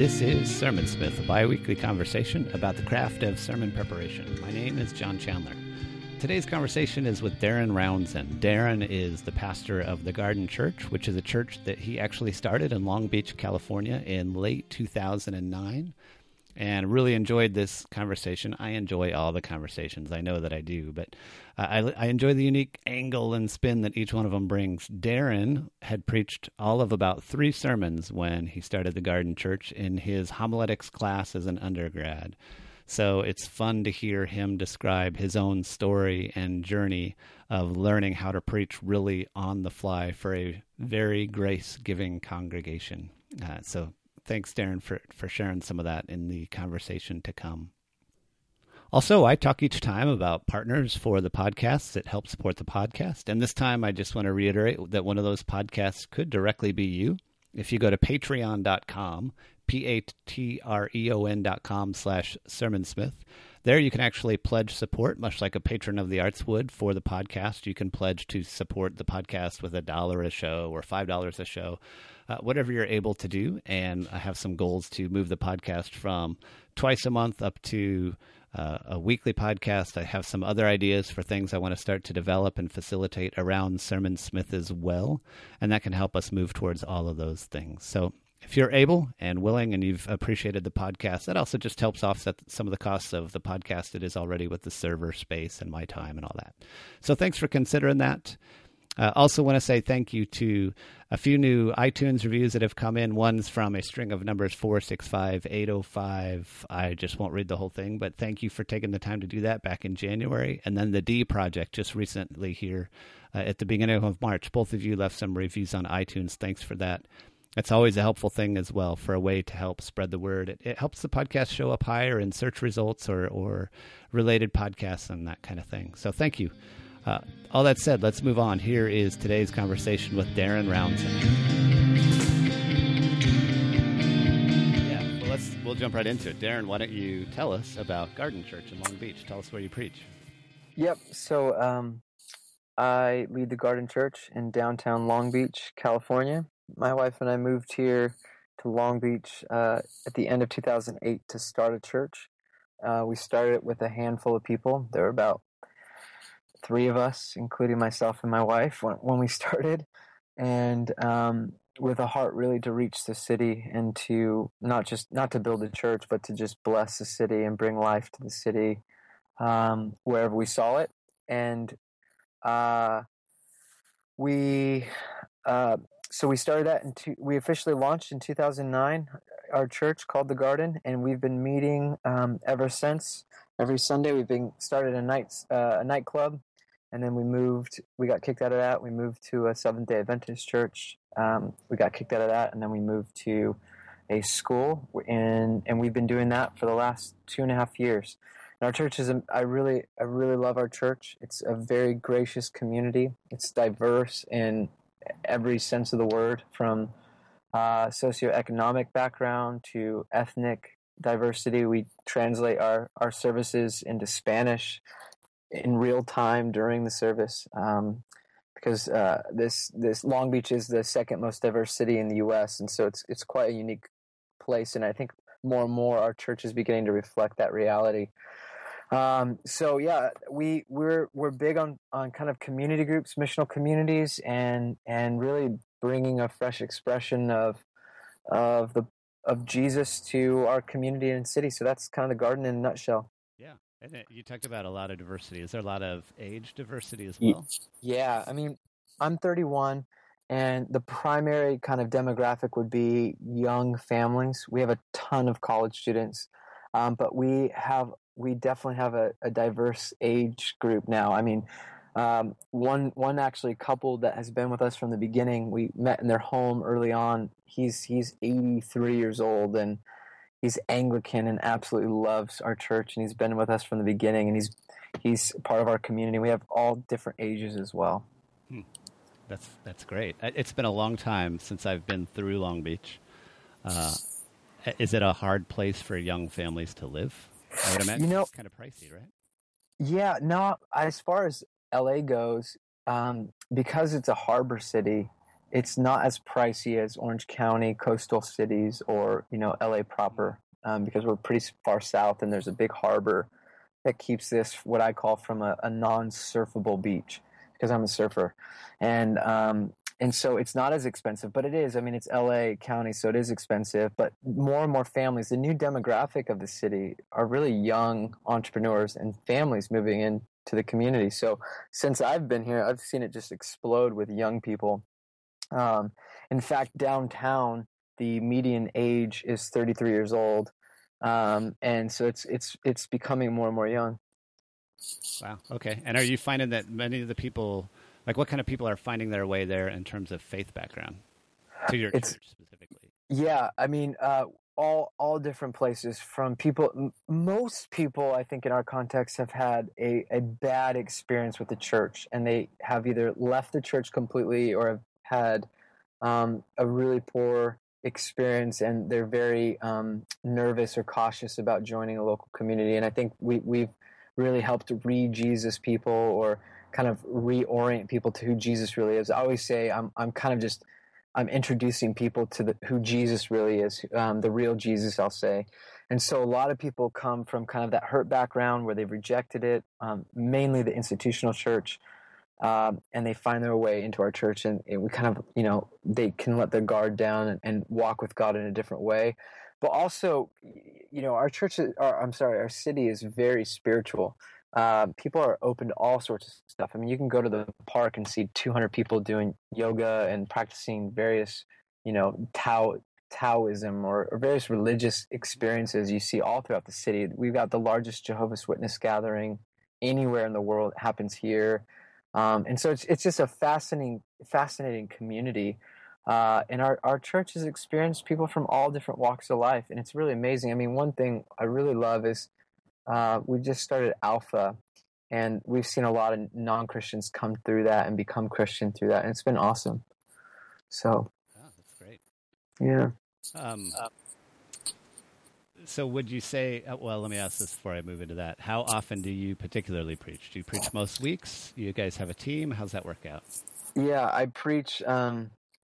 This is Sermon Smith, a bi weekly conversation about the craft of sermon preparation. My name is John Chandler. Today's conversation is with Darren Rouanzoin. Darren is the pastor of the Garden Church, which is a church that he actually started in Long Beach, California in late 2009 and really enjoyed this conversation. I enjoy all the conversations. I know that I do, but uh, I, I enjoy the unique angle and spin that each one of them brings. Darren had preached all of about three sermons when he started the Garden Church in his homiletics class as an undergrad. So it's fun to hear him describe his own story and journey of learning how to preach really on the fly for a very grace giving congregation. Uh, so thanks, Darren, for, for sharing some of that in the conversation to come. Also, I talk each time about partners for the podcasts that help support the podcast. And this time, I just want to reiterate that one of those podcasts could directly be you. If you go to patreon.com, P A T R E O com slash sermonsmith, there you can actually pledge support, much like a patron of the arts would for the podcast. You can pledge to support the podcast with a dollar a show or $5 a show uh, whatever you're able to do. And I have some goals to move the podcast from twice a month up to uh, a weekly podcast. I have some other ideas for things I want to start to develop and facilitate around Sermon Smith as well. And that can help us move towards all of those things. So if you're able and willing and you've appreciated the podcast, that also just helps offset some of the costs of the podcast it is already with the server space and my time and all that. So thanks for considering that. Uh, also, want to say thank you to a few new iTunes reviews that have come in. One's from a string of numbers 465, 805. I just won't read the whole thing, but thank you for taking the time to do that back in January. And then the D Project just recently here uh, at the beginning of March. Both of you left some reviews on iTunes. Thanks for that. It's always a helpful thing as well for a way to help spread the word. It, it helps the podcast show up higher in search results or, or related podcasts and that kind of thing. So thank you. Uh, all that said, let's move on. Here is today's conversation with Darren Rouanzoin. Yeah, well, let's we'll jump right into it. Darren, why don't you tell us about Garden Church in Long Beach? Tell us where you preach. Yep. So um, I lead the Garden Church in downtown Long Beach, California. My wife and I moved here to Long Beach uh, at the end of 2008 to start a church. Uh, we started it with a handful of people. There were about three of us, including myself and my wife, when, when we started, and um, with a heart really to reach the city and to not just not to build a church, but to just bless the city and bring life to the city um, wherever we saw it. And uh, we uh, so we started that in two, we officially launched in 2009 our church called the Garden, and we've been meeting um, ever since. Every Sunday, we've been started a night uh, a nightclub and then we moved. We got kicked out of that. We moved to a Seventh Day Adventist church. Um, we got kicked out of that, and then we moved to a school, and and we've been doing that for the last two and a half years. And our church is. A, I really, I really love our church. It's a very gracious community. It's diverse in every sense of the word, from uh, socioeconomic background to ethnic diversity. We translate our, our services into Spanish in real time during the service um, because uh, this this Long Beach is the second most diverse city in the U.S. and so it's it's quite a unique place and I think more and more our church is beginning to reflect that reality. Um, so yeah, we we're we're big on on kind of community groups, missional communities, and and really bringing a fresh expression of of the of Jesus to our community and city. So that's kind of the garden in a nutshell. And you talked about a lot of diversity. Is there a lot of age diversity as well? Yeah, I mean, I'm 31, and the primary kind of demographic would be young families. We have a ton of college students, um, but we have we definitely have a, a diverse age group now. I mean, um, one one actually couple that has been with us from the beginning. We met in their home early on. He's he's 83 years old and he's Anglican and absolutely loves our church, and he's been with us from the beginning, and he's he's part of our community. We have all different ages as well. Hmm. That's that's great. It's been a long time since I've been through Long Beach. Uh, is it a hard place for young families to live? I would imagine you know, it's kind of pricey, right? Yeah, no. As far as LA goes, um, because it's a harbor city, it's not as pricey as Orange County, coastal cities, or you know LA proper, um, because we're pretty far south and there's a big harbor that keeps this what I call from a, a non-surfable beach because I'm a surfer, and um, and so it's not as expensive, but it is. I mean, it's LA County, so it is expensive. But more and more families, the new demographic of the city are really young entrepreneurs and families moving into the community. So since I've been here, I've seen it just explode with young people. Um, in fact, downtown, the median age is 33 years old, um, and so it's it's it's becoming more and more young. Wow. Okay. And are you finding that many of the people, like, what kind of people are finding their way there in terms of faith background to your it's, church specifically? Yeah, I mean, uh, all all different places. From people, most people, I think, in our context, have had a a bad experience with the church, and they have either left the church completely or have had um, a really poor experience and they're very um, nervous or cautious about joining a local community. And I think we, we've really helped re Jesus people or kind of reorient people to who Jesus really is. I always say I'm I'm kind of just I'm introducing people to the, who Jesus really is, um, the real Jesus, I'll say. And so a lot of people come from kind of that hurt background where they've rejected it, um, mainly the institutional church, um, and they find their way into our church, and, we kind of, you know, they can let their guard down and, and walk with God in a different way but also, you know, our church, our, I'm sorry, our city is very spiritual. Uh, people are open to all sorts of stuff. I mean, you can go to the park and see 200 people doing yoga and practicing various, you know, Tao, Taoism or, or, various religious experiences you see all throughout the city. We've got the largest Jehovah's Witness gathering anywhere in the world. It happens here. Um, and so it's, it's just a fascinating, fascinating community. Uh, and our, our church has experienced people from all different walks of life, and it's really amazing. I mean, one thing I really love is uh, we just started Alpha, and we've seen a lot of non Christians come through that and become Christian through that, and it's been awesome. So, oh, that's great. Yeah. Um, so, would you say? Uh, well, let me ask this before I move into that. How often do you particularly preach? Do you preach most weeks? You guys have a team. How's that work out? Yeah, I preach. Um,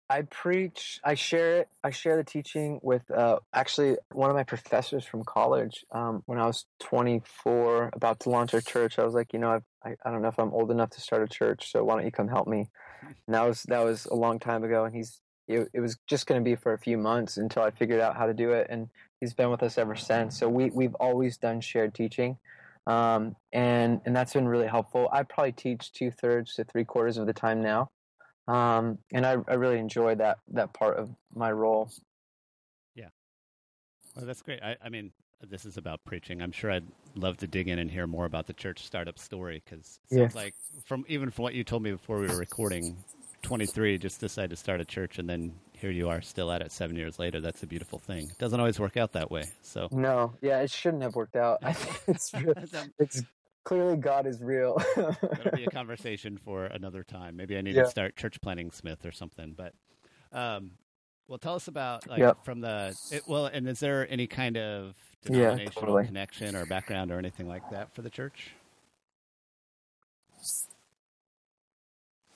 I preach. I share it. I share the teaching with uh, actually one of my professors from college. Um, when I was 24, about to launch our church, I was like, you know, I, I don't know if I'm old enough to start a church, so why don't you come help me? And that was that was a long time ago, and he's it, it was just going to be for a few months until I figured out how to do it, and he's been with us ever since. So we we've always done shared teaching. Um, and and that's been really helpful. I probably teach two thirds to three quarters of the time now, um, and I, I really enjoy that that part of my role. Yeah, well, that's great. I, I mean, this is about preaching. I'm sure I'd love to dig in and hear more about the church startup story because it sounds like from even from what you told me before we were recording, 23 just decided to start a church and then here you are still at it seven years later. That's a beautiful thing. It doesn't always work out that way. So no, yeah, it shouldn't have worked out. it's it's clearly God is real. That'll be a conversation for another time. Maybe I need yeah. to start church planning Smith or something. But, um, well, tell us about like yep. from the it, well, and is there any kind of denominational yeah, totally. connection or background or anything like that for the church?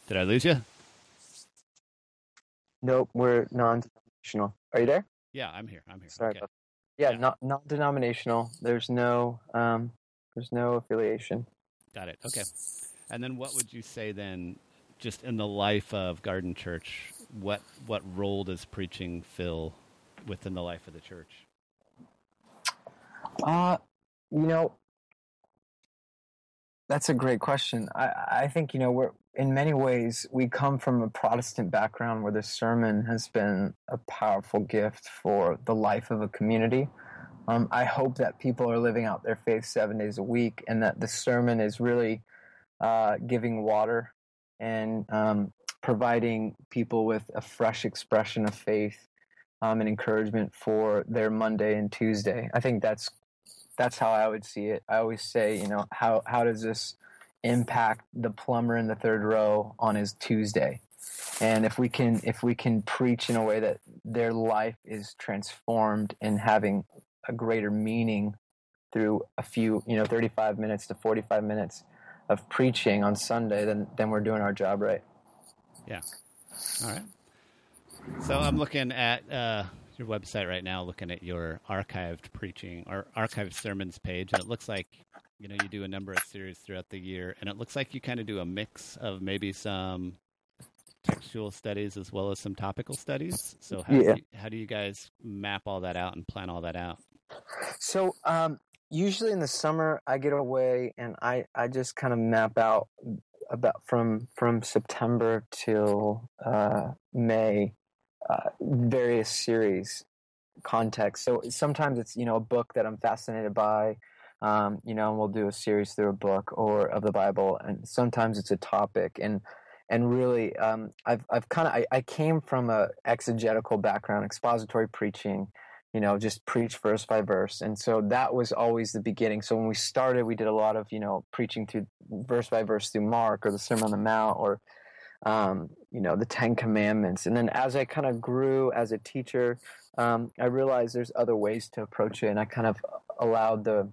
Did I lose you? Nope, we're non-denominational. Are you there? Yeah, I'm here. I'm here. Sorry okay. Yeah, yeah, not non-denominational. There's no um, there's no affiliation. Got it. Okay. And then what would you say then, just in the life of Garden Church, what what role does preaching fill within the life of the church? Uh, you know, that's a great question. I, I think, you know, we're in many ways we come from a Protestant background where the sermon has been a powerful gift for the life of a community. Um, I hope that people are living out their faith seven days a week and that the sermon is really uh, giving water and um, providing people with a fresh expression of faith um, and encouragement for their Monday and Tuesday. I think that's that's how I would see it. I always say, you know, how how does this impact the plumber in the third row on his Tuesday? And if we can if we can preach in a way that their life is transformed and having a greater meaning through a few, you know, 35 minutes to 45 minutes of preaching on Sunday, then then we're doing our job right. Yeah. All right. So I'm looking at uh, your website right now, looking at your archived preaching or archived sermons page, and it looks like you know you do a number of series throughout the year, and it looks like you kind of do a mix of maybe some textual studies as well as some topical studies. So how, yeah. do, you, how do you guys map all that out and plan all that out? So um, usually in the summer, I get away and I I just kind of map out about from from September till uh, May uh, various series context. So sometimes it's you know a book that I'm fascinated by. Um, you know, and we'll do a series through a book or of the Bible, and sometimes it's a topic. And and really, um, I've I've kind of I, I came from a exegetical background, expository preaching, you know, just preach verse by verse. And so that was always the beginning. So when we started, we did a lot of, you know, preaching through verse by verse through Mark or the Sermon on the Mount or, um, you know, the Ten Commandments. And then as I kind of grew as a teacher, um, I realized there's other ways to approach it. And I kind of allowed the,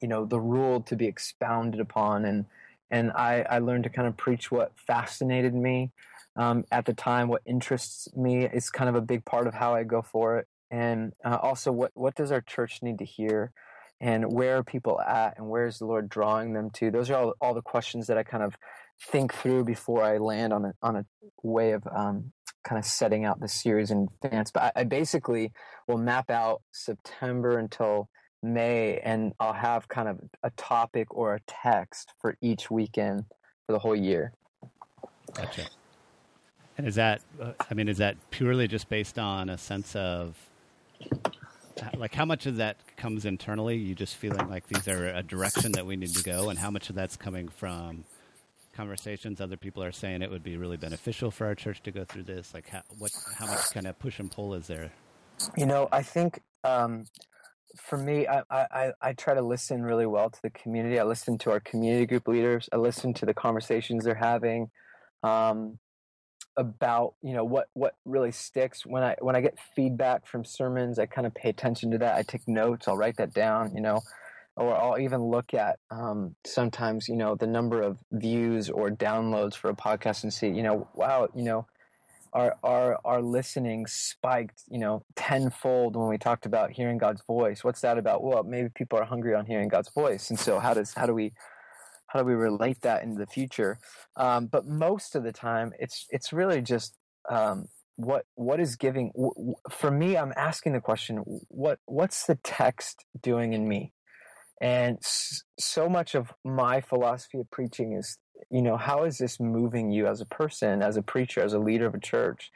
you know, the rule to be expounded upon. And, and I, I learned to kind of preach what fascinated me. Um, at the time, what interests me is kind of a big part of how I go for it and uh, also what what does our church need to hear and where are people at and where is the lord drawing them to those are all, all the questions that i kind of think through before i land on a on a way of um, kind of setting out the series in advance but I, I basically will map out september until may and i'll have kind of a topic or a text for each weekend for the whole year. Gotcha. And is that uh, i mean is that purely just based on a sense of like how much of that comes internally? You just feeling like these are a direction that we need to go and how much of that's coming from conversations other people are saying it would be really beneficial for our church to go through this? Like how, what how much kind of push and pull is there? You know i think um, for me I, I i try to listen really well to the community. I listen to our community group leaders. I listen to the conversations they're having um, about you know what what really sticks. When i when i get feedback from sermons i kind of pay attention to that. I take notes. I'll write that down you know or i'll even look at um, sometimes you know the number of views or downloads for a podcast and see you know wow you know our our our listening spiked you know tenfold when we talked about hearing god's voice what's that about well maybe people are hungry on hearing god's voice and so how does how do we how do we relate that into the future? Um, but most of the time, it's it's really just um, what what is giving. For me, I'm asking the question: what what's the text doing in me? And so much of my philosophy of preaching is, you know, how is this moving you as a person, as a preacher, as a leader of a church?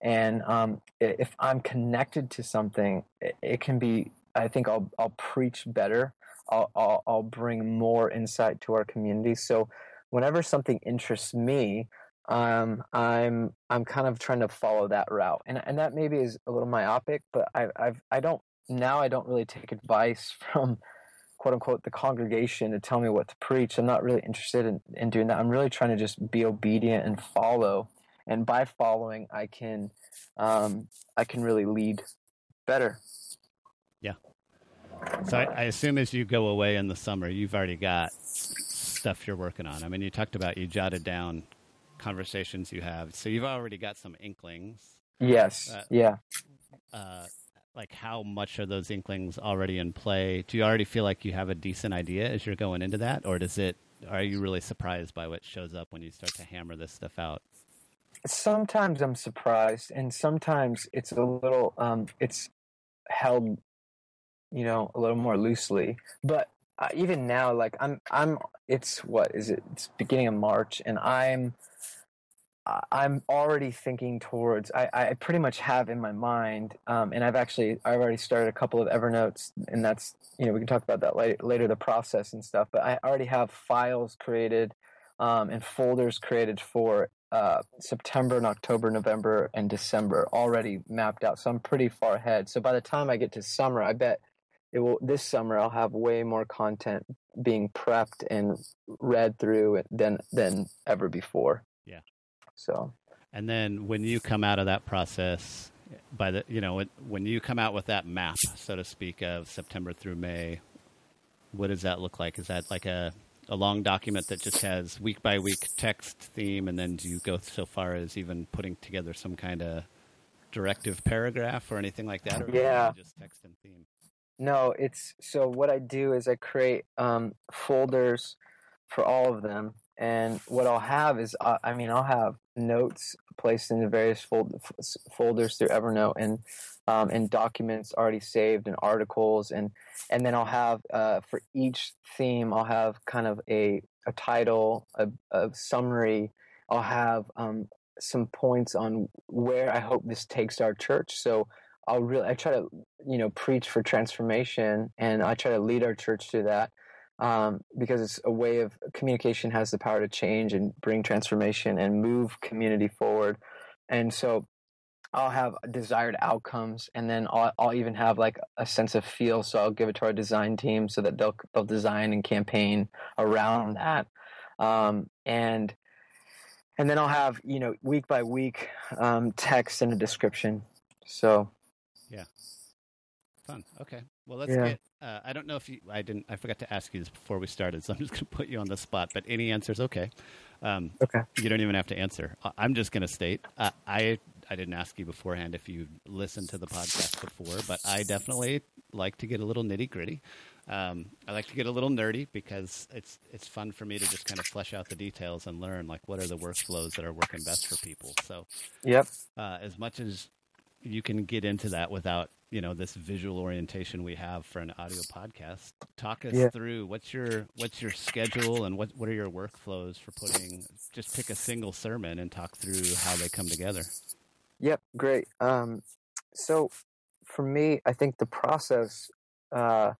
And um, if I'm connected to something, it, can be. I think I'll I'll preach better I'll, I'll, I'll bring more insight to our community. So whenever something interests me, um, I'm I'm kind of trying to follow that route, and and that maybe is a little myopic, but I I've I don't now I don't really take advice from quote unquote the congregation to tell me what to preach. I'm not really interested in, in doing that. I'm really trying to just be obedient and follow, and by following, I can um, I can really lead better. Yeah, so I, I, assume as you go away in the summer, you've already got stuff you're working on. I mean, you talked about you jotted down conversations you have, so you've already got some inklings. Yes. Uh, yeah. Uh, like how much are those inklings already in play? Do you already feel like you have a decent idea as you're going into that, or does it? Are you really surprised by what shows up when you start to hammer this stuff out? Sometimes I'm surprised, and sometimes it's a little. Um, it's held you know, a little more loosely. But uh, even now, like I'm, I'm. It's what is it? It's beginning of March, and I'm, I'm already thinking towards. I, I pretty much have in my mind, um, and I've actually, I've already started a couple of Evernotes, and that's, you know, we can talk about that later, later the process and stuff. But I already have files created, um, and folders created for uh, September and October, November, and December already mapped out. So I'm pretty far ahead. So by the time I get to summer, I bet it will this summer I'll have way more content being prepped and read through than than ever before. Yeah. So. And then when you come out of that process, by the you know when you come out with that map, so to speak, of September through May, what does that look like? Is that like a a long document that just has week by week text theme, and then do you go so far as even putting together some kind of directive paragraph or anything like that? Or yeah. Just text and theme. No, it's so what I do is I create um, folders for all of them, and what I'll have is uh, I mean I'll have notes placed into various fold, folders through Evernote and um, and documents already saved and articles. And and then I'll have uh, for each theme I'll have kind of a a title a, a summary. I'll have um, some points on where I hope this takes our church. So I'll really I try to you know preach for transformation and I try to lead our church to that um, because it's a way of communication has the power to change and bring transformation and move community forward. And so I'll have desired outcomes, and then I'll, I'll even have like a sense of feel. So I'll give it to our design team so that they'll they'll design and campaign around that, um, and and then I'll have you know week by week um, text and a description. So yeah, fun. Okay, well let's yeah. get uh, I don't know if you. I didn't. I forgot to ask you this before we started, so I'm just going to put you on the spot. But any answers, okay. Um, okay. You don't even have to answer. I'm just going to state. Uh, I I didn't ask you beforehand if you listened to the podcast before, but I definitely like to get a little nitty gritty. Um, I like to get a little nerdy because it's it's fun for me to just kind of flesh out the details and learn like what are the workflows that are working best for people. So, yep. Uh, as much as you can get into that without you know this visual orientation we have for an audio podcast. Talk us yeah. through what's your what's your schedule and what what are your workflows for putting just pick a single sermon and talk through how they come together. Yep great. Um, so for me i think the process uh,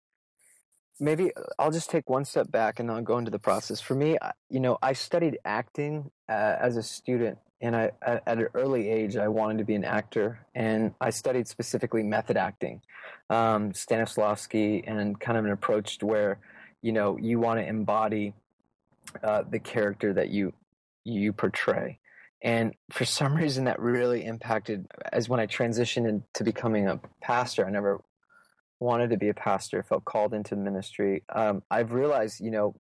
maybe i'll just take one step back and i'll go into the process. For me you know i studied acting uh, as a student and I at, at, an early age I wanted to be an actor, and I studied specifically method acting, um, Stanislavski, and kind of an approach to where you know you want to embody uh, the character that you you portray. And for some reason, that really impacted as when I transitioned into becoming a pastor. I never wanted to be a pastor, felt called into ministry. Um, I've realized, you know,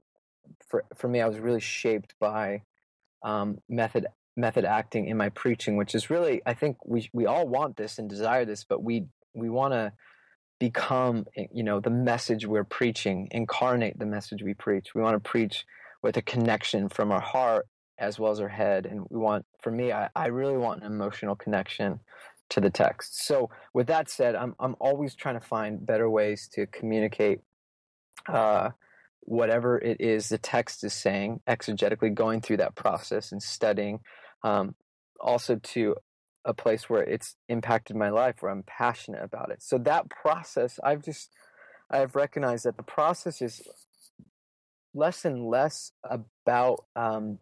for for me, I was really shaped by um, method method acting in my preaching, which is really I think we we all want this and desire this, but we we want to become eh, you know the message we're preaching, incarnate the message we preach. We want to preach with a connection from our heart as well as our head, and we want for me I, I really want an emotional connection to the text. So with that said, I'm I'm always trying to find better ways to communicate uh, whatever it is the text is saying exegetically going through that process and studying um, also to a place where it's impacted my life where i'm passionate about it. So that process i've just i've recognized that the process is less and less about um,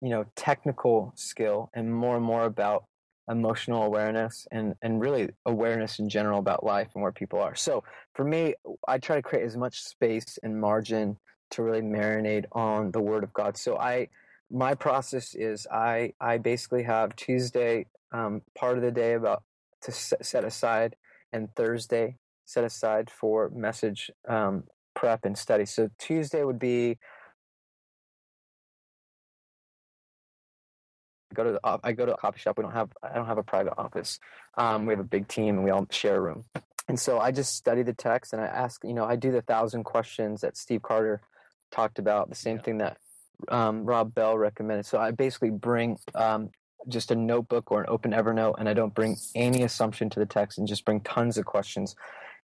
you know technical skill and more and more about emotional awareness and and really awareness in general about life and where people are. So for me i try to create as much space and margin to really marinate on the word of god. So i my process is I I basically have Tuesday um, part of the day about to set aside and Thursday set aside for message um, prep and study. So Tuesday would be I go to the, I go to a coffee shop. We don't have I don't have a private office. Um, we have a big team and we all share a room. And so I just study the text and I ask you know I do the thousand questions that Steve Carter talked about. The same yeah. thing that um, Rob Bell recommended. So I basically bring um, just a notebook or an open Evernote, and I don't bring any assumption to the text, and just bring tons of questions,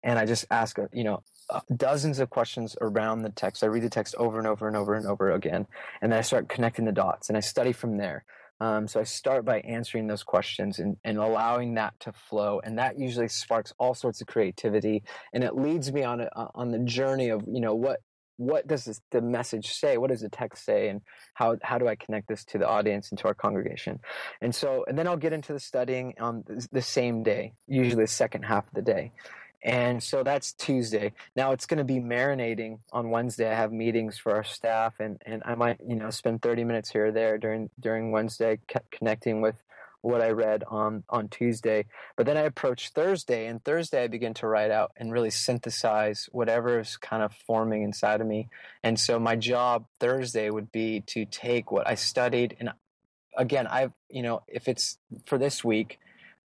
and I just ask uh, you know uh, dozens of questions around the text. I read the text over and over and over and over again, and then I start connecting the dots, and I study from there. Um, so I start by answering those questions and, and allowing that to flow, and that usually sparks all sorts of creativity, and it leads me on a, on the journey of you know what what does this, the message say? What does the text say? And how, how do I connect this to the audience and to our congregation? And so, and then I'll get into the studying on the same day, usually the second half of the day. And so that's Tuesday. Now it's going to be marinating on Wednesday. I have meetings for our staff and, and I might, you know, spend 30 minutes here or there during, during Wednesday connecting with what I read on on Tuesday. But then I approach Thursday, and Thursday I begin to write out and really synthesize whatever is kind of forming inside of me. And so my job Thursday would be to take what I studied, and again, I've you know if it's for this week.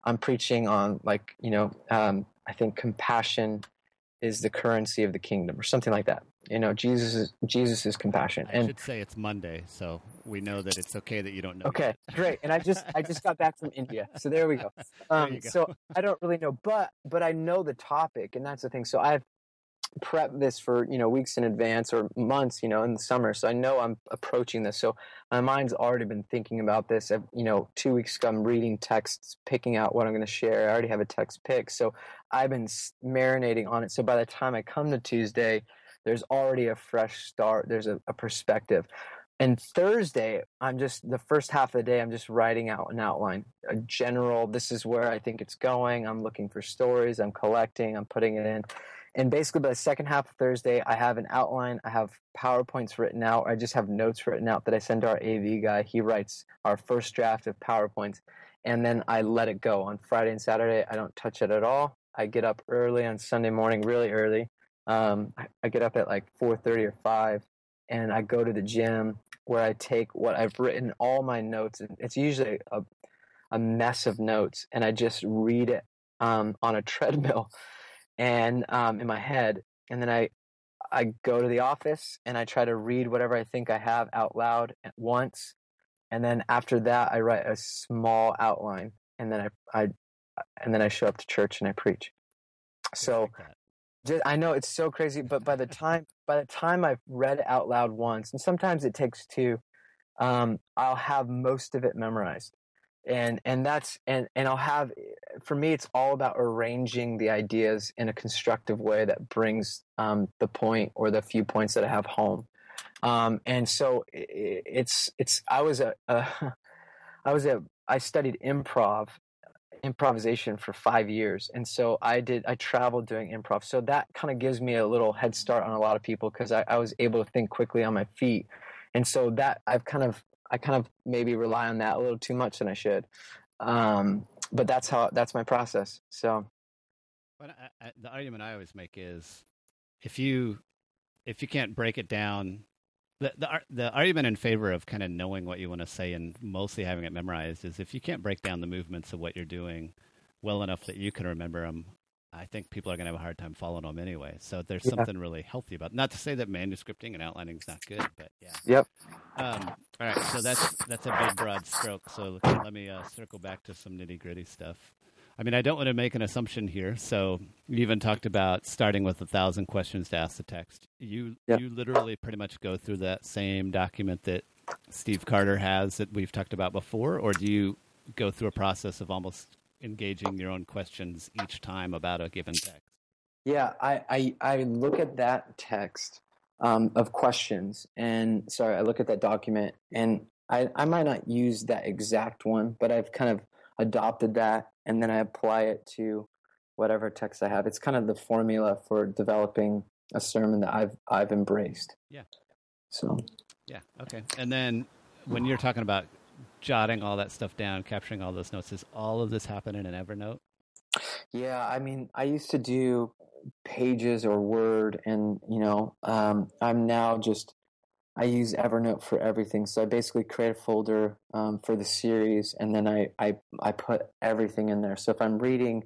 I'm preaching on like you know um, I think compassion is the currency of the kingdom or something like that. You know, Jesus is Jesus is compassion. I and, should say it's Monday, so we know that it's okay that you don't know. Okay, great. And I just I just got back from India, so there we go. Um, go. So I don't really know, but but I know the topic, and that's the thing. So I've prepped this for you know weeks in advance or months you know in the summer so i know i'm approaching this so my mind's already been thinking about this I've, you know two weeks ago i'm reading texts picking out what i'm going to share i already have a text pick so i've been marinating on it so by the time i come to tuesday there's already a fresh start there's a, a perspective and thursday i'm just the first half of the day i'm just writing out an outline a general this is where i think it's going i'm looking for stories i'm collecting i'm putting it in and basically, by the second half of Thursday, I have an outline. I have PowerPoints written out. I just have notes written out that I send to our AV guy. He writes our first draft of PowerPoints, and then I let it go. On Friday and Saturday, I don't touch it at all. I get up early on Sunday morning, really early. Um, I, I get up at like 4:30 or 5, and I go to the gym where I take what I've written, all my notes, and it's usually a, a mess of notes, and I just read it um, on a treadmill and um, in my head, and then I I go to the office and I try to read whatever I think I have out loud at once, and then after that I write a small outline, and then I I and then I show up to church and I preach. So. Just, I know it's so crazy, but by the time by the time I've read it out loud once, and sometimes it takes two, um, I'll have most of it memorized and and that's and and I'll have for me it's all about arranging the ideas in a constructive way that brings um, the point or the few points that I have home. Um, and so it's it's I was a, a I was a I studied improv improvisation for five years and so i did i traveled doing improv so that kind of gives me a little head start on a lot of people because I, I was able to think quickly on my feet and so that i've kind of I kind of maybe rely on that a little too much than I should. Um, but that's how that's my process. So, but I, I, the argument I always make is if you if you can't break it down, the, the the argument in favor of kind of knowing what you want to say and mostly having it memorized is if you can't break down the movements of what you're doing well enough that you can remember them I think people are going to have a hard time following them anyway. So there's yeah. something really healthy about. It. Not to say that manuscripting and outlining is not good, but yeah. Yep. Um, all right, so that's that's a big broad stroke. So let me uh, circle back to some nitty gritty stuff. I mean, I don't want to make an assumption here. So you even talked about starting with a thousand questions to ask the text. You you literally pretty much go through that same document that Steve Carter has that we've talked about before, or do you go through a process of almost engaging your own questions each time about a given text? Yeah, I, I, I look at that text um, of questions, and sorry, I look at that document, and I, I might not use that exact one, but I've kind of adopted that, and then I apply it to whatever text I have. It's kind of the formula for developing a sermon that I've I've embraced. Yeah. So. Yeah. Okay. And then when you're talking about jotting all that stuff down, capturing all those notes. is all of this happen in an Evernote? Yeah, I mean, I used to do pages or Word, and you know, um, I'm now just I use Evernote for everything. So I basically create a folder um, for the series, and then I, I I put everything in there. So if I'm reading,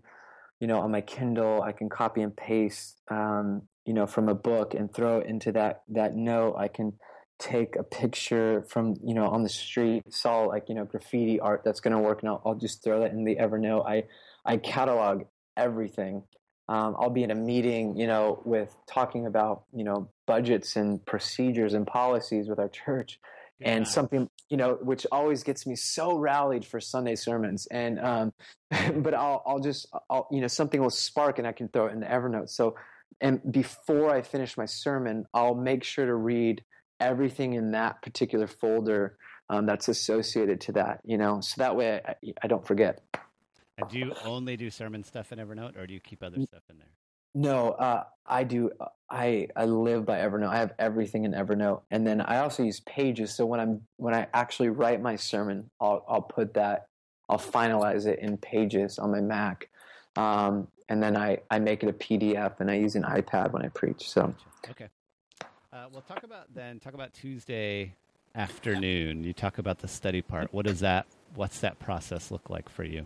you know, on my Kindle, I can copy and paste, um, you know, from a book and throw it into that that note. I can take a picture from you know on the street saw like you know graffiti art that's going to work and I'll, I'll, just throw that in the evernote i i catalog everything um, i'll be in a meeting you know with talking about you know budgets and procedures and policies with our church yeah. and something you know which always gets me so rallied for sunday sermons and um, but i'll i'll just i'll you know something will spark and i can throw it in the evernote so and before i finish my sermon i'll make sure to read everything in that particular folder um, that's associated to that, you know, so that way I, I, don't forget. And do you only do sermon stuff in Evernote, or do you keep other stuff in there? No, uh, I do. I I live by Evernote. I have everything in Evernote, and then I also use Pages. So when I'm when I actually write my sermon, I'll I'll put that. I'll finalize it in Pages on my Mac, um, and then I I make it a PDF, and I use an iPad when I preach. So okay. Uh, we'll talk about then. Talk about Tuesday afternoon. You talk about the study part. What does that what's that process look like for you?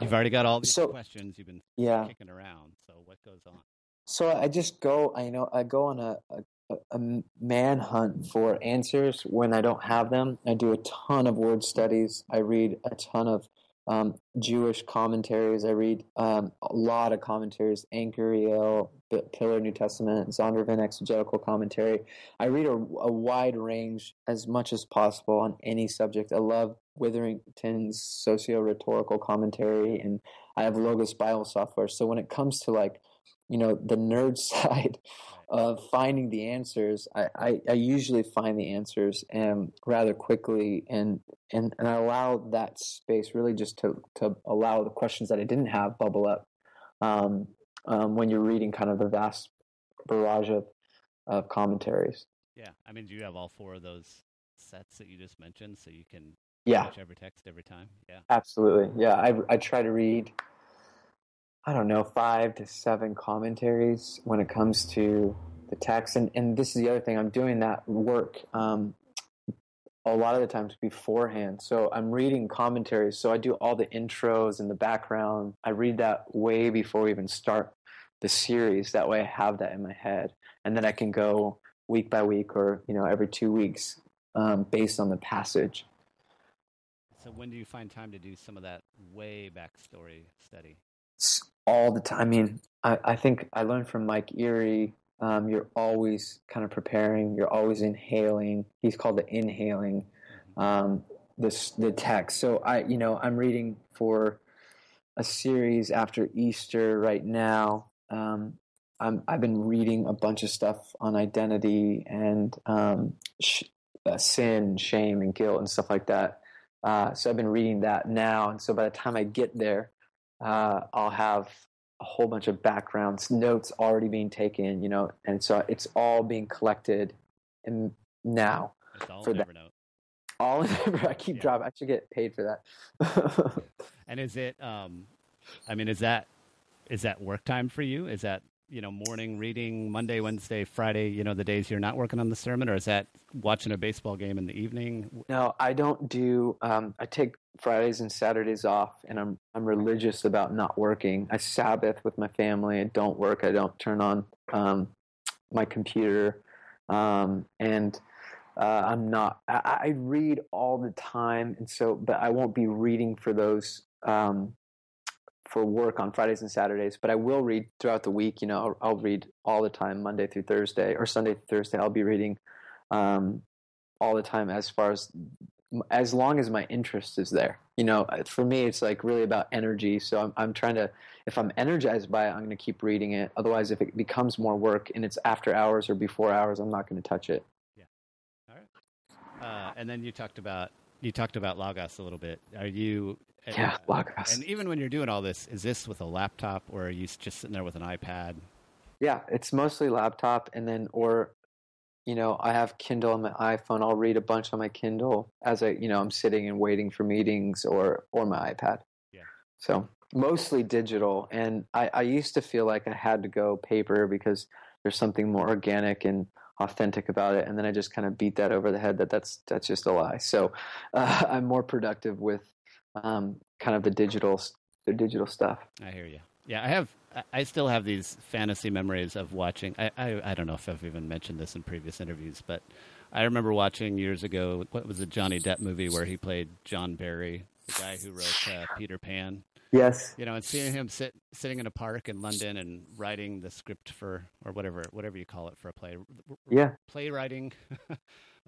You've already got all these So- questions you've been Yeah. kicking around. So what goes on? So I just go, I know, I go on a, a, a manhunt for answers when I don't have them. I do a ton of word studies. I read a ton of um, Jewish commentaries. I read um, a lot of commentaries, Anchor P- Pillar New Testament, Zondervan Exegetical Commentary. I read a, a wide range as much as possible on any subject. I love Witherington's socio-rhetorical commentary, and I have Logos Bible software. So when it comes to like you know the nerd side of finding the answers I, I, I usually find the answers and rather quickly and, and and I allow that space really just to to allow the questions that I didn't have bubble up um, um, when you're reading kind of the vast barrage of, of commentaries Yeah, I mean, do you have all four of those sets that you just mentioned, so you can yeah whichever text every time? Yeah. Absolutely. Yeah, I I try to read I don't know, 5 to 7 commentaries when it comes to the text and and this is the other thing I'm doing that work um a lot of the times beforehand. So I'm reading commentaries. So I do all the intros and the background. I read that way before we even start the series. That way I have that in my head. And then I can go week by week or, you know, every two weeks um, based on the passage. So when do you find time to do some of that way backstory study? all the time. I mean, I, I think I learned from Mike Erre. Um, you're always kind of preparing. You're always inhaling. He's called the inhaling um, this the text. So I, you know, I'm reading for a series after Easter right now. Um, I'm, I've been reading a bunch of stuff on identity and um, sh- uh, sin, shame, and guilt and stuff like that. Uh, so I've been reading that now, and so by the time I get there, uh, I'll have a whole bunch of backgrounds, notes already being taken, you know, and so it's all being collected in now. All For in that- Evernote. All in Evernote. I keep Yeah. dropping. I should get paid for that. And is it? Um, I mean, is that is that work time for you? Is that you know morning reading Monday, Wednesday, Friday? You know the days you're not working on the sermon, or is that watching a baseball game in the evening? no, I don't do. Um, I take Fridays and Saturdays off, and I'm I'm religious about not working. I Sabbath with my family. I don't work. I don't turn on um, my computer, um, and uh, I'm not. I, I read all the time, and so, but I won't be reading for those um, for work on Fridays and Saturdays. But I will read throughout the week. You know, I'll, I'll read all the time, Monday through Thursday, or Sunday through Thursday. I'll be reading um, all the time, as far as as long as my interest is there. You know, uh, for me, it's like really about energy. So I'm I'm trying to. If I'm energized by it, I'm going to keep reading it. Otherwise, if it becomes more work and it's after hours or before hours, I'm not going to touch it. Yeah. All right. Uh, and then you talked about you talked about Logos a little bit. Are you? And, Yeah, uh, Logos. And even when you're doing all this, is this with a laptop or are you just sitting there with an iPad? Yeah, it's mostly laptop, and then or, you know, I have Kindle on my iPhone. I'll read a bunch on my Kindle as I, you know, I'm sitting and waiting for meetings or or my iPad. Yeah. So mostly digital, and I I used to feel like I had to go paper because there's something more organic and authentic about it, and then I just kind of beat that over the head that that's that's just a lie. So uh, I'm more productive with um, kind of the digital the digital stuff. I hear you. Yeah, I have. I- still have these fantasy memories of watching. I, I I don't know if I've even mentioned this in previous interviews, but I remember watching years ago. What was a Johnny Depp movie where he played John Barrie, the guy who wrote uh, Peter Pan? Yes. You know, and seeing him sit sitting in a park in London and writing the script for or whatever whatever you call it for a play, Yeah. playwriting.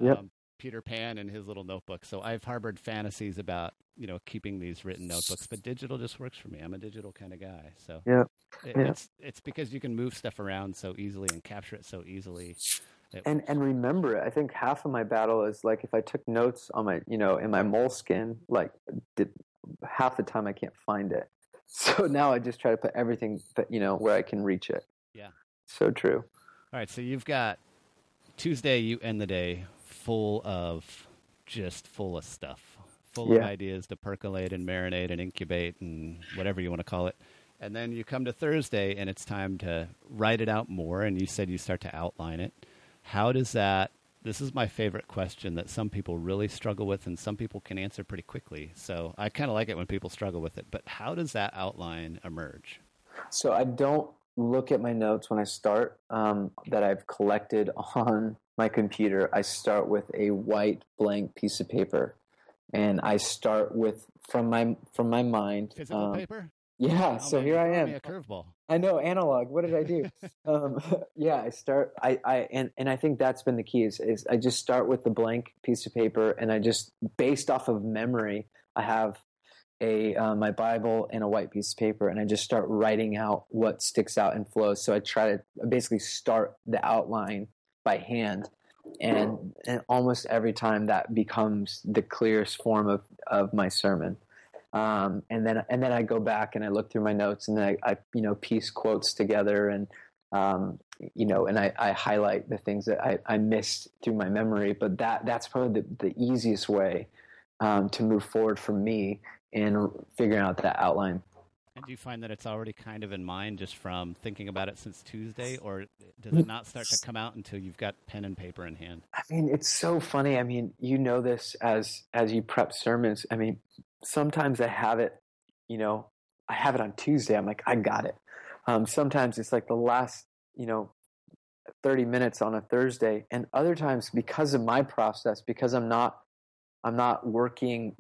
Yep. Peter Pan and his little notebook. So I've harbored fantasies about you know keeping these written notebooks, but digital just works for me. I'm a digital kind of guy. So it, Yeah. it's it's because you can move stuff around so easily and capture it so easily. It and and remember it. I think half of my battle is like if I took notes on my you know in my moleskin, like did, half the time I can't find it. So now I just try to put everything that you know where I can reach it. Yeah. So true. All right, so you've got Tuesday. You end the day full of just full of stuff, full of ideas to percolate and marinate and incubate and whatever you want to call it. And then you come to Thursday, and it's time to write it out more. And you said you start to outline it. How does that this is my favorite question that some people really struggle with and some people can answer pretty quickly. So I kind of like it when people struggle with it. But how does that outline emerge? So I don't look at my notes when I start um, that I've collected on my computer. I start with a white blank piece of paper, and I start with from my from my mind. Physical um, paper. Yeah, oh, so man, here I am. a curveball. I know analog. What did I do? um, yeah, I start. I, I and and I think that's been the key. Is, is I just start with the blank piece of paper, and I just based off of memory, I have a uh, my Bible and a white piece of paper, and I just start writing out what sticks out and flows. So I try to basically start the outline by hand, and and almost every time that becomes the clearest form of of my sermon. Um, and then and then I go back and I look through my notes, and I, I you know piece quotes together, and um, you know, and I, I highlight the things that I, I missed through my memory. But that that's probably the, the easiest way um, to move forward for me in figuring out that outline. And do you find that it's already kind of in mind just from thinking about it since Tuesday, or does it not start to come out until you've got pen and paper in hand? I mean, it's so funny. I mean, you know this as as you prep sermons. I mean, sometimes I have it, you know, I have it on Tuesday. I'm like, I got it. Um, sometimes it's like the last, you know, 30 minutes on a Thursday, and other times because of my process, because I'm not, I'm not working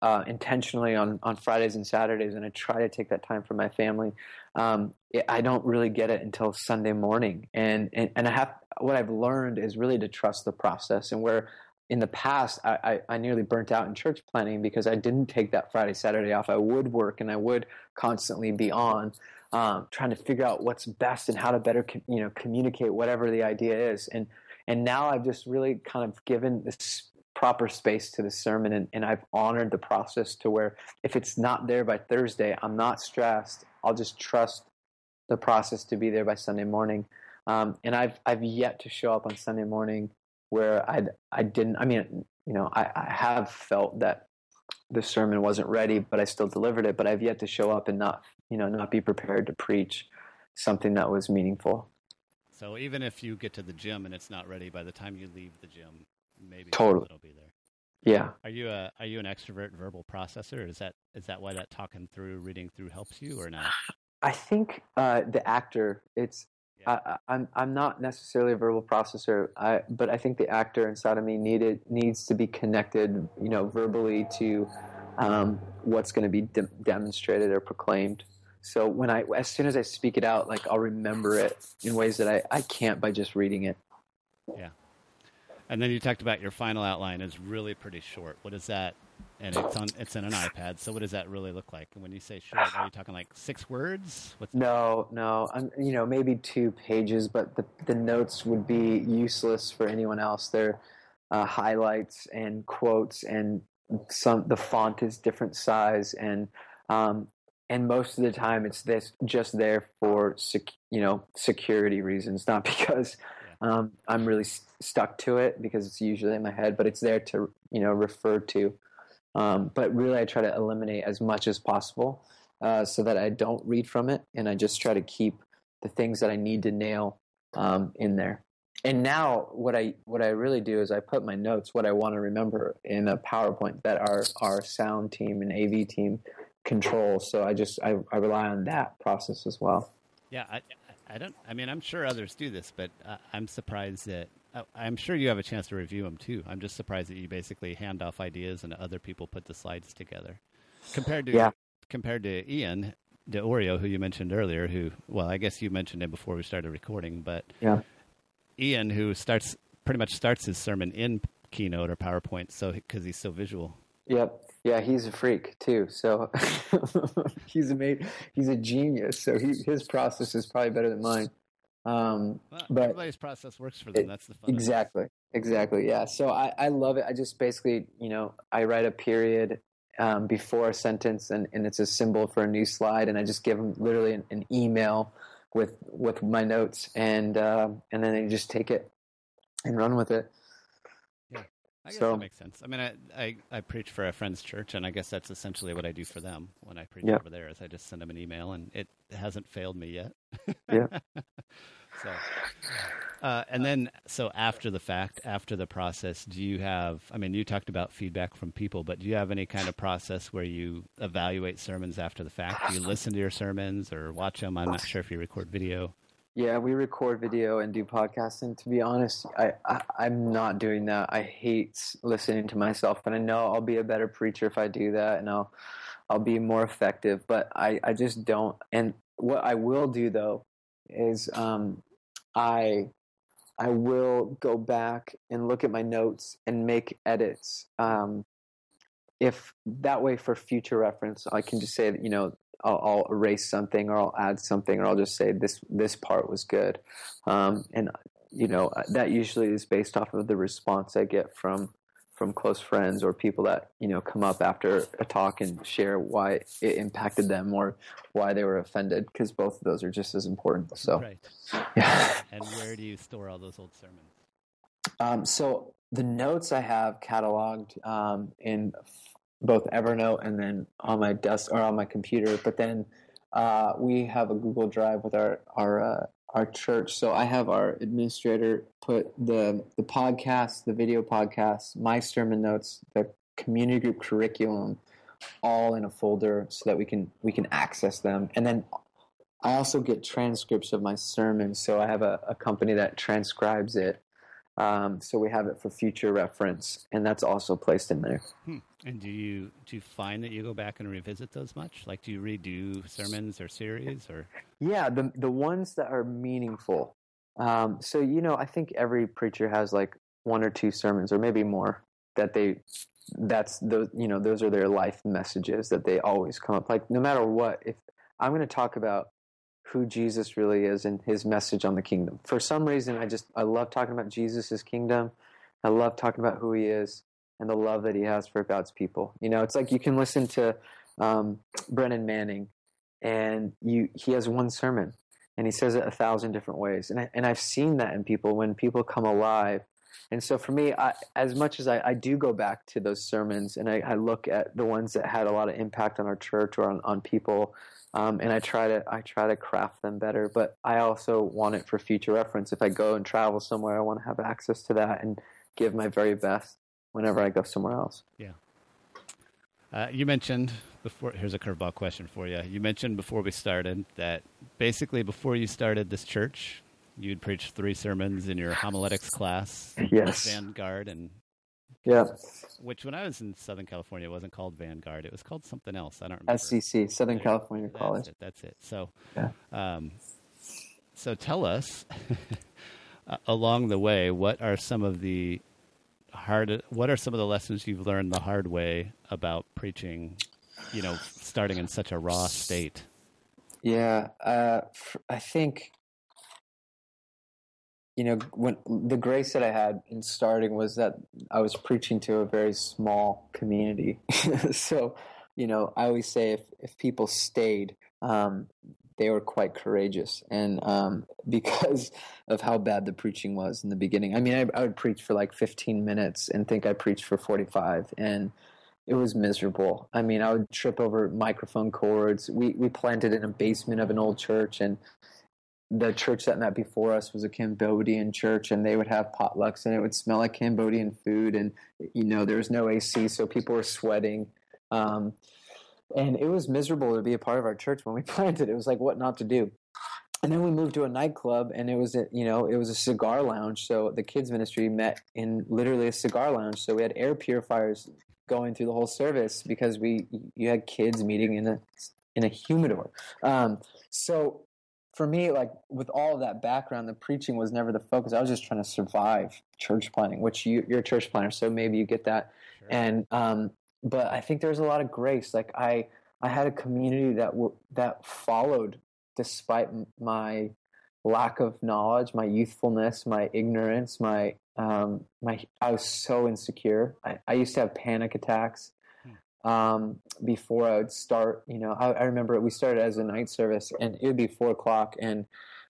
uh, intentionally on, on Fridays and Saturdays, and I try to take that time for my family. Um, I don't really get it until Sunday morning, and, and and I have what I've learned is really to trust the process. And where in the past I, I, I nearly burnt out in church planning because I didn't take that Friday Saturday off. I would work and I would constantly be on. Um, trying to figure out what's best and how to better, you know, communicate whatever the idea is. And and now I've just really kind of given this proper space to the sermon and, and I've honored the process to where if it's not there by Thursday, I'm not stressed. I'll just trust the process to be there by Sunday morning. Um, and I've I've yet to show up on Sunday morning where I I didn't. I mean, you know, I, I have felt that the sermon wasn't ready, but I still delivered it. But I've yet to show up and not you know not be prepared to preach something that was meaningful. So even if you get to the gym and it's not ready by the time you leave the gym, maybe totally it'll be there. Yeah. Are you a are you an extrovert verbal processor? Is that is that why that talking through, reading through helps you, or not? I think uh, the actor. It's yeah. I, am I'm, I'm not necessarily a verbal processor, I, but I think the actor inside of me needed needs to be connected, you know, verbally to um, what's going to be de- demonstrated or proclaimed. So when I, as soon as I speak it out, like I'll remember it in ways that I, I can't by just reading it. Yeah. And then you talked about your final outline is really pretty short. What is that? And it's on it's in an iPad. So what does that really look like? And when you say short, are you talking like six words? What's no, no. I'm, you know, maybe two pages, but the the notes would be useless for anyone else. They're uh, highlights and quotes, and some the font is different size, and um, and most of the time it's this just there for sec, you know security reasons, not because um, I'm really st- stuck to it because it's usually in my head, but it's there to you know refer to. Um, but really, I try to eliminate as much as possible uh, so that I don't read from it, and I just try to keep the things that I need to nail um, in there. And now, what I what I really do is I put my notes, what I want to remember, in a PowerPoint that our our sound team and AV team controls. So I just I, I rely on that process as well. Yeah, I, I don't. I mean, I'm sure others do this, but uh, I'm surprised that uh, I'm sure you have a chance to review them too. I'm just surprised that you basically hand off ideas and other people put the slides together. Compared to yeah. compared to Ian De Oreo, who you mentioned earlier, who well, I guess you mentioned him before we started recording, but yeah, Ian, who starts pretty much starts his sermon in Keynote or PowerPoint, so because he's so visual. Yep. Yeah, he's a freak too. So he's a mate. He's a genius. So he, his process is probably better than mine. Um, well, but everybody's process works for them. That's the fun. Exactly. Exactly. Yeah. So I, I love it. I just basically, you know, I write a period um, before a sentence, and, and it's a symbol for a new slide, and I just give them literally an, an email with with my notes, and uh, and then they just take it and run with it. I guess so, that makes sense. I mean, I, I, I preach for a friend's church, and I guess that's essentially what I do for them when I preach yeah. over there. Is I just send them an email, and it hasn't failed me yet. yeah. so, uh, and then so after the fact, after the process, do you have? I mean, you talked about feedback from people, but do you have any kind of process where you evaluate sermons after the fact? Do you listen to your sermons or watch them? I'm not sure if you record video. Yeah, we record video and do podcasting. To be honest, I, I I'm not doing that. I hate listening to myself, and I know I'll be a better preacher if I do that, and I'll I'll be more effective. But I I just don't. And what I will do though is um I I will go back and look at my notes and make edits. Um, if that way for future reference, I can just say that you know I'll, I'll, erase something or I'll add something or I'll just say this this part was good, um, and you know uh, that usually is based off of the response I get from from close friends or people that you know come up after a talk and share why it impacted them or why they were offended because both of those are just as important. So, right. yeah. And where do you store all those old sermons? Um, so the notes I have cataloged um, in both Evernote and then on my desk or on my computer. But then uh, we have a Google Drive with our our uh, our church. So I have our administrator put the the podcast, the video podcast, my sermon notes, the community group curriculum, all in a folder so that we can we can access them. And then I also get transcripts of my sermons. So I have a, a company that transcribes it um, so we have it for future reference, and that's also placed in there. Hmm. And do you do you find that you go back and revisit those much? Like, do you redo sermons or series or? Yeah, the the ones that are meaningful. Um, so you know, I think every preacher has like one or two sermons, or maybe more, that they that's those you know those are their life messages that they always come up like no matter what if i'm going to talk about who Jesus really is and his message on the kingdom. For some reason, I just I love talking about Jesus' kingdom. I love talking about who he is and the love that he has for God's people. You know, it's like you can listen to um, Brennan Manning, and you he has one sermon, and he says it a thousand different ways, and I, and I've seen that in people when people come alive. And so for me, I, as much as I, I, do go back to those sermons and I, I, look at the ones that had a lot of impact on our church or on, on people, um, and I try to I try to craft them better. But I also want it for future reference. If I go and travel somewhere, I want to have access to that and give my very best whenever I go somewhere else. Yeah. Uh, you mentioned before. Here's a curveball question for you. You mentioned before we started that basically before you started this church, you'd preached three sermons in your homiletics class. Yes. Vanguard and yeah. Which, when I was in Southern California, it wasn't called Vanguard. It was called something else. I don't remember. SCC, Southern California that's College. It, that's it. So, yeah. um, so tell us along the way, what are some of the hard? What are some of the lessons you've learned the hard way about preaching? You know, starting in such a raw state. Yeah, uh, I think you know, when the grace that I had in starting was that I was preaching to a very small community. so, you know, I always say if if people stayed, um, they were quite courageous, and um, because of how bad the preaching was in the beginning. I mean, I, I would preach for like 15 minutes and think I preached for 45, and it was miserable. I mean, I would trip over microphone cords. We we planted in a basement of an old church, and the church that met before us was a Cambodian church, and they would have potlucks, and it would smell like Cambodian food, and you know there was no AC, so people were sweating, um, and it was miserable to be a part of our church when we planted. It was like what not to do, and then we moved to a nightclub, and it was a, you know it was a cigar lounge. So the kids ministry met in literally a cigar lounge. So we had air purifiers going through the whole service because we you had kids meeting in a in a humidor. Um, so for me, like with all of that background, the preaching was never the focus. I was just trying to survive church planting, which you, you're a church planner, so maybe you get that. Sure. And um, but I think there's a lot of grace. Like I, I had a community that w- that followed despite my lack of knowledge, my youthfulness, my ignorance, my um, my. I was so insecure. I, I used to have panic attacks um, before I would start. You know, I, I, remember we started as a night service, and it would be four o'clock, and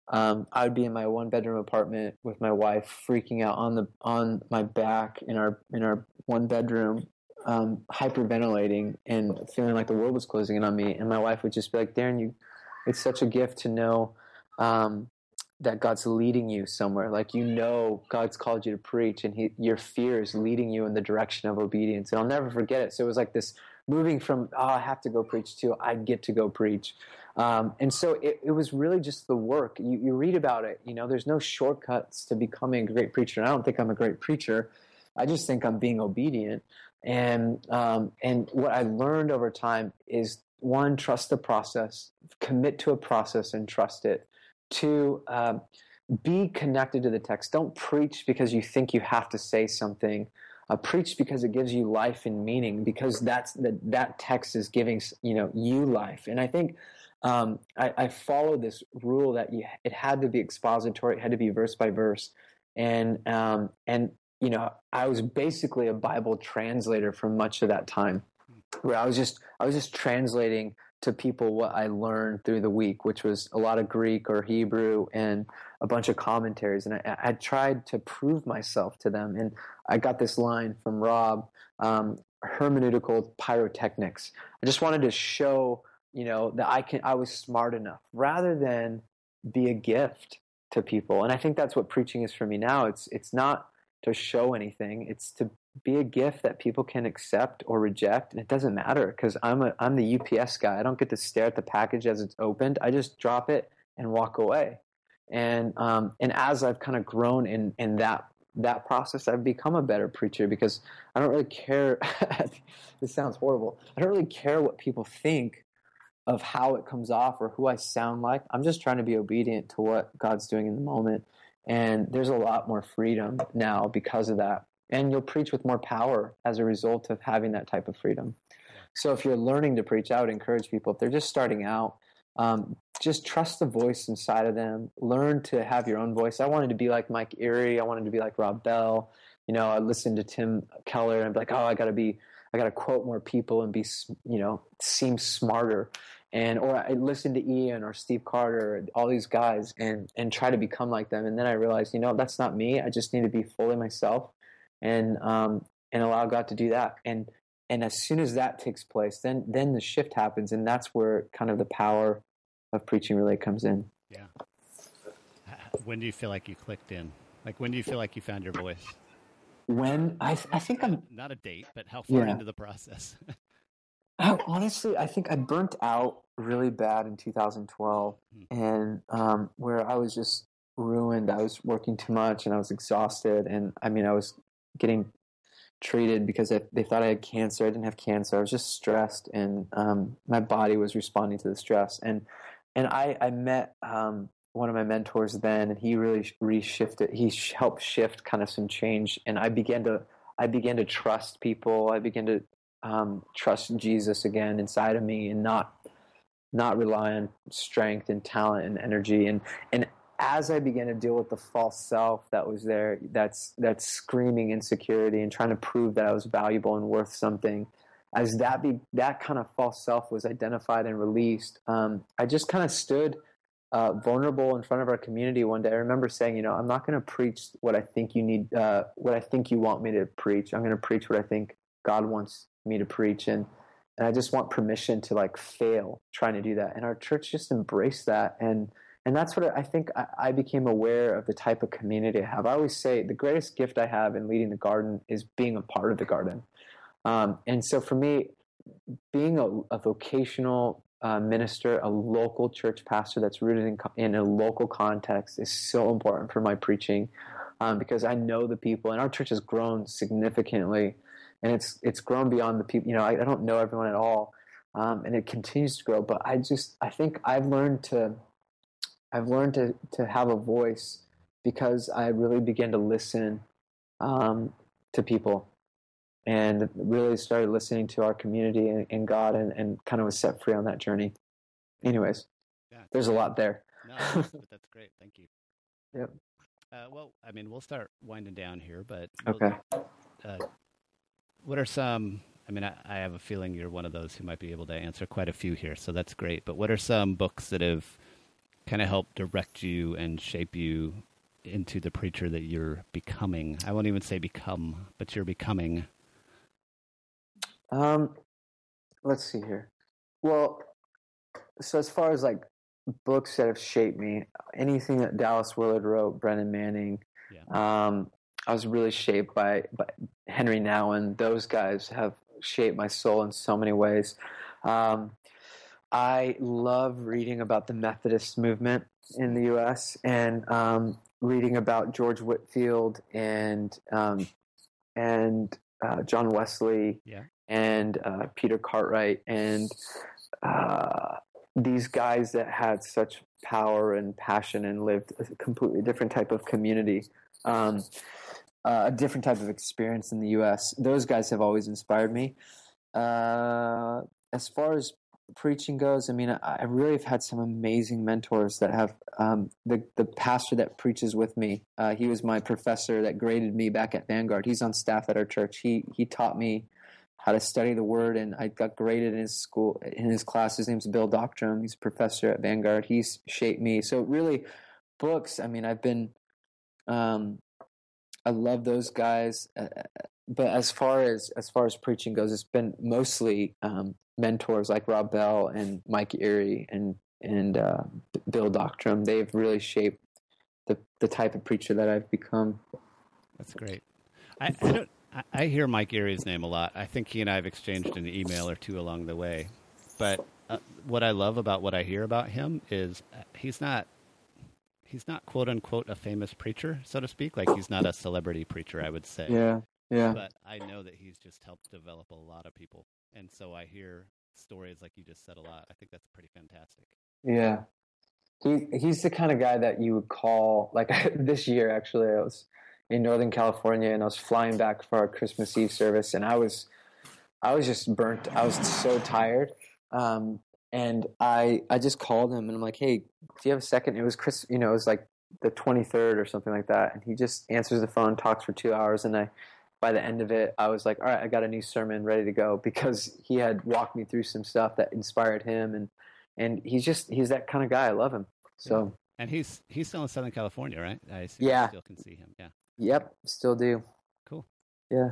um, I would be in my one bedroom apartment with my wife, freaking out on the on my back in our in our one bedroom, um, hyperventilating and feeling like the world was closing in on me. And my wife would just be like, "Darren, you, it's such a gift to know um, that God's leading you somewhere. Like you know, God's called you to preach, and he, your fear is leading you in the direction of obedience. And I'll never forget it. So it was like this moving from oh, I have to go preach to I get to go preach. Um, and so it, it, was really just the work. You, you read about it. You know, there's no shortcuts to becoming a great preacher. And I don't think I'm a great preacher. I just think I'm being obedient. And um, and what I learned over time is one, trust the process, commit to a process and trust it. Two, um, be connected to the text. Don't preach because you think you have to say something. Uh, preach because it gives you life and meaning. Because that's that that text is giving you know you life. And I think um, I, I followed this rule that you, it had to be expository. It had to be verse by verse. And um, and you know I was basically a Bible translator for much of that time, where I was just I was just translating to people what I learned through the week, which was a lot of Greek or Hebrew and a bunch of commentaries. And I, I tried to prove myself to them. And I got this line from Rob um, hermeneutical pyrotechnics. I just wanted to show, you know, that I can I was smart enough rather than be a gift to people. And I think that's what preaching is for me now. It's it's not to show anything. It's to be a gift that people can accept or reject. And it doesn't matter because i'm a i'm the ups guy. I don't get to stare at the package as it's opened. I just drop it and walk away. And um, and as i've kind of grown in in that that process i've become a better preacher because i don't really care this sounds horrible. I don't really care what people think of how it comes off or who i sound like. I'm just trying to be obedient to what god's doing in the moment and there's a lot more freedom now because of that and you'll preach with more power as a result of having that type of freedom. So if you're learning to preach, I would encourage people if they're just starting out, um, just trust the voice inside of them. Learn to have your own voice. I wanted to be like Mike Erre. I wanted to be like Rob Bell. You know, I listened to Tim Keller and be like, oh, I got to be, I got to quote more people and be, you know, seem smarter. And or I listened to Ian or Steve Carter, all these guys, and and try to become like them. And then I realized, you know, that's not me. I just need to be fully myself and um, and allow God to do that. And and as soon as that takes place, then then the shift happens, and that's where kind of the power of preaching really comes in. Yeah. When do you feel like you clicked in? Like when do you feel like you found your voice? When I I think I'm not a date, but how far yeah. into the process? oh, honestly, I think I burnt out really bad in 2012, hmm. and um, where I was just ruined. I was working too much, and I was exhausted, and I mean, I was getting treated because they thought I had cancer. I didn't have cancer. I was just stressed, and um, my body was responding to the stress. And and I I met um, one of my mentors then, and he really reshifted. He helped shift kind of some change, and I began to I began to trust people. I began to um, trust Jesus again inside of me, and not not rely on strength and talent and energy. And and as I began to deal with the false self that was there, that's that's screaming insecurity and trying to prove that I was valuable and worth something, as that be that kind of false self was identified and released, um, I just kind of stood uh, vulnerable in front of our community one day. I remember saying, you know, I'm not going to preach what I think you need, uh, what I think you want me to preach. I'm going to preach what I think God wants me to preach, and and I just want permission to like fail trying to do that. And our church just embraced that and and that's what I think I, became aware of the type of community I have. I always say the greatest gift I have in leading the garden is being a part of the garden. Um, and so for me, being a, a vocational uh, minister, a local church pastor that's rooted in, in a local context is so important for my preaching um, because I know the people, and our church has grown significantly, and it's it's grown beyond the people. You know, I, I don't know everyone at all, um, and it continues to grow. But I just I think I've learned to I've learned to, to have a voice because I really began to listen um, to people and really started listening to our community and, and God and, and, kind of was set free on that journey. Anyways, yeah, there's a lot there. no, that's, that's great. Thank you. Yep. Uh, well, I mean, we'll start winding down here, but okay. Uh, what are some? I mean, I, I, have a feeling you're one of those who might be able to answer quite a few here, so that's great. But what are some books that have kind of helped direct you and shape you into the preacher that you're becoming? I won't even say become, but you're becoming. Um, let's see here. Well, so as far as like books that have shaped me, anything that Dallas Willard wrote, Brennan Manning, yeah. um, I was really shaped by, by Henri Nouwen. Those guys have shaped my soul in so many ways. Um, I love reading about the Methodist movement in the U.S. and um, reading about George Whitefield and um, and uh, John Wesley yeah. and uh, Peter Cartwright and uh, these guys that had such power and passion and lived a completely different type of community, um, uh, a different type of experience in the U.S. Those guys have always inspired me. Uh, as far as preaching goes, I mean, I, I, really have had some amazing mentors that have um, the the pastor that preaches with me. Uh, he was my professor that graded me back at Vanguard. He's on staff at our church. He he taught me how to study the Word, and I got graded in his school in his class. His name's Bill Doctrum. He's a professor at Vanguard. He's shaped me. So really, books. I mean, I've been. Um, I love those guys. Uh, but as far as as far as preaching goes, it's been mostly um, mentors like Rob Bell and Mike Erre and and uh, Bill Doctrum. They've really shaped the the type of preacher that I've become. That's great. I, I don't. I hear Mike Erre's name a lot. I think he and I have exchanged an email or two along the way. But uh, what I love about what I hear about him is uh, he's not he's not quote unquote a famous preacher, so to speak. Like he's not a celebrity preacher, I would say. Yeah. Yeah. But I know that he's just helped develop a lot of people. And so I hear stories like you just said a lot. I think that's pretty fantastic. Yeah. He he's the kind of guy that you would call like this year actually I was in Northern California and I was flying back for our Christmas Eve service and I was I was just burnt. I was so tired. Um, and I I just called him and I'm like, "Hey, do you have a second? It was Chris, you know, it was like the 23rd or something like that. And he just answers the phone, talks for 2 hours and I by the end of it, I was like, all right, I got a new sermon ready to go because he had walked me through some stuff that inspired him, and and he's just he's that kind of guy. I love him. So and he's he's still in Southern California, right? I yeah, still can see him. Yeah. Yep, still do. Cool. Yeah.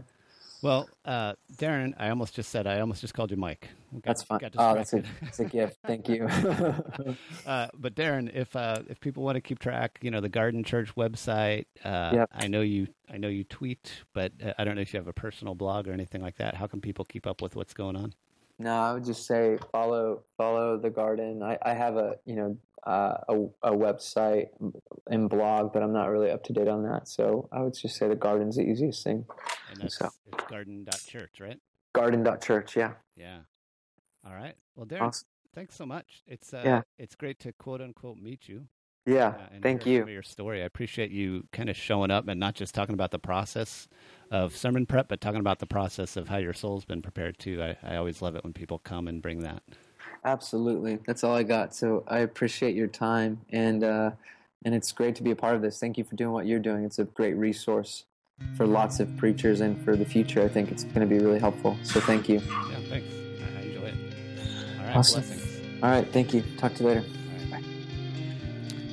Well, uh, Darren, I almost just said I almost just called you Mike. Got, that's fine. Oh, that's a, that's a gift. Thank you. uh, but Darren, if uh, if people want to keep track, you know, the Garden Church website. Uh, yep. I know you. I know you tweet, but uh, I don't know if you have a personal blog or anything like that. How can people keep up with what's going on? No, I would just say follow follow the garden. I, I have a you know uh, a, a website and blog, but I'm not really up to date on that. So I would just say the garden's the easiest thing. And that's so. garden.church, right? Garden.church, yeah. Yeah. All right. Well, Darren, awesome. thanks so much. It's uh, yeah. it's great to quote unquote meet you. Yeah, uh, thank you. your story. I appreciate you kind of showing up and not just talking about the process of sermon prep, but talking about the process of how your soul's been prepared too. I, I always love it when people come and bring that. Absolutely. That's all I got. So I appreciate your time and uh, and it's great to be a part of this. Thank you for doing what you're doing. It's a great resource for lots of preachers and for the future. I think it's going to be really helpful. So thank you. Yeah, thanks. I enjoy it. All right. Awesome. Blessings. All right. Thank you. Talk to you later.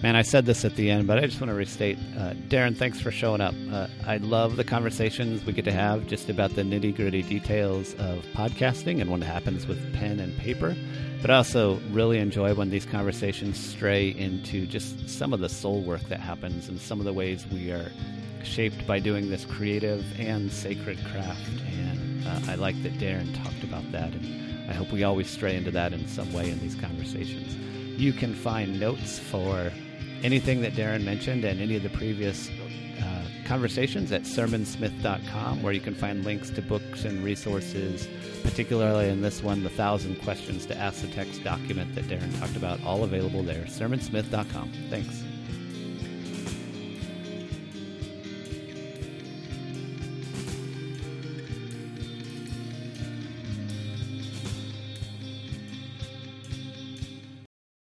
Man, I said this at the end, but I just want to restate. Uh, Darren, thanks for showing up. Uh, I love the conversations we get to have just about the nitty gritty details of podcasting and what happens with pen and paper. But I also really enjoy when these conversations stray into just some of the soul work that happens and some of the ways we are shaped by doing this creative and sacred craft. And uh, I like that Darren talked about that. And I hope we always stray into that in some way in these conversations. You can find notes for anything that Darren mentioned and any of the previous uh, conversations at sermonsmith.com, where you can find links to books and resources, particularly in this one, the thousand questions to ask the text document that Darren talked about, all available there. sermonsmith.com. Thanks.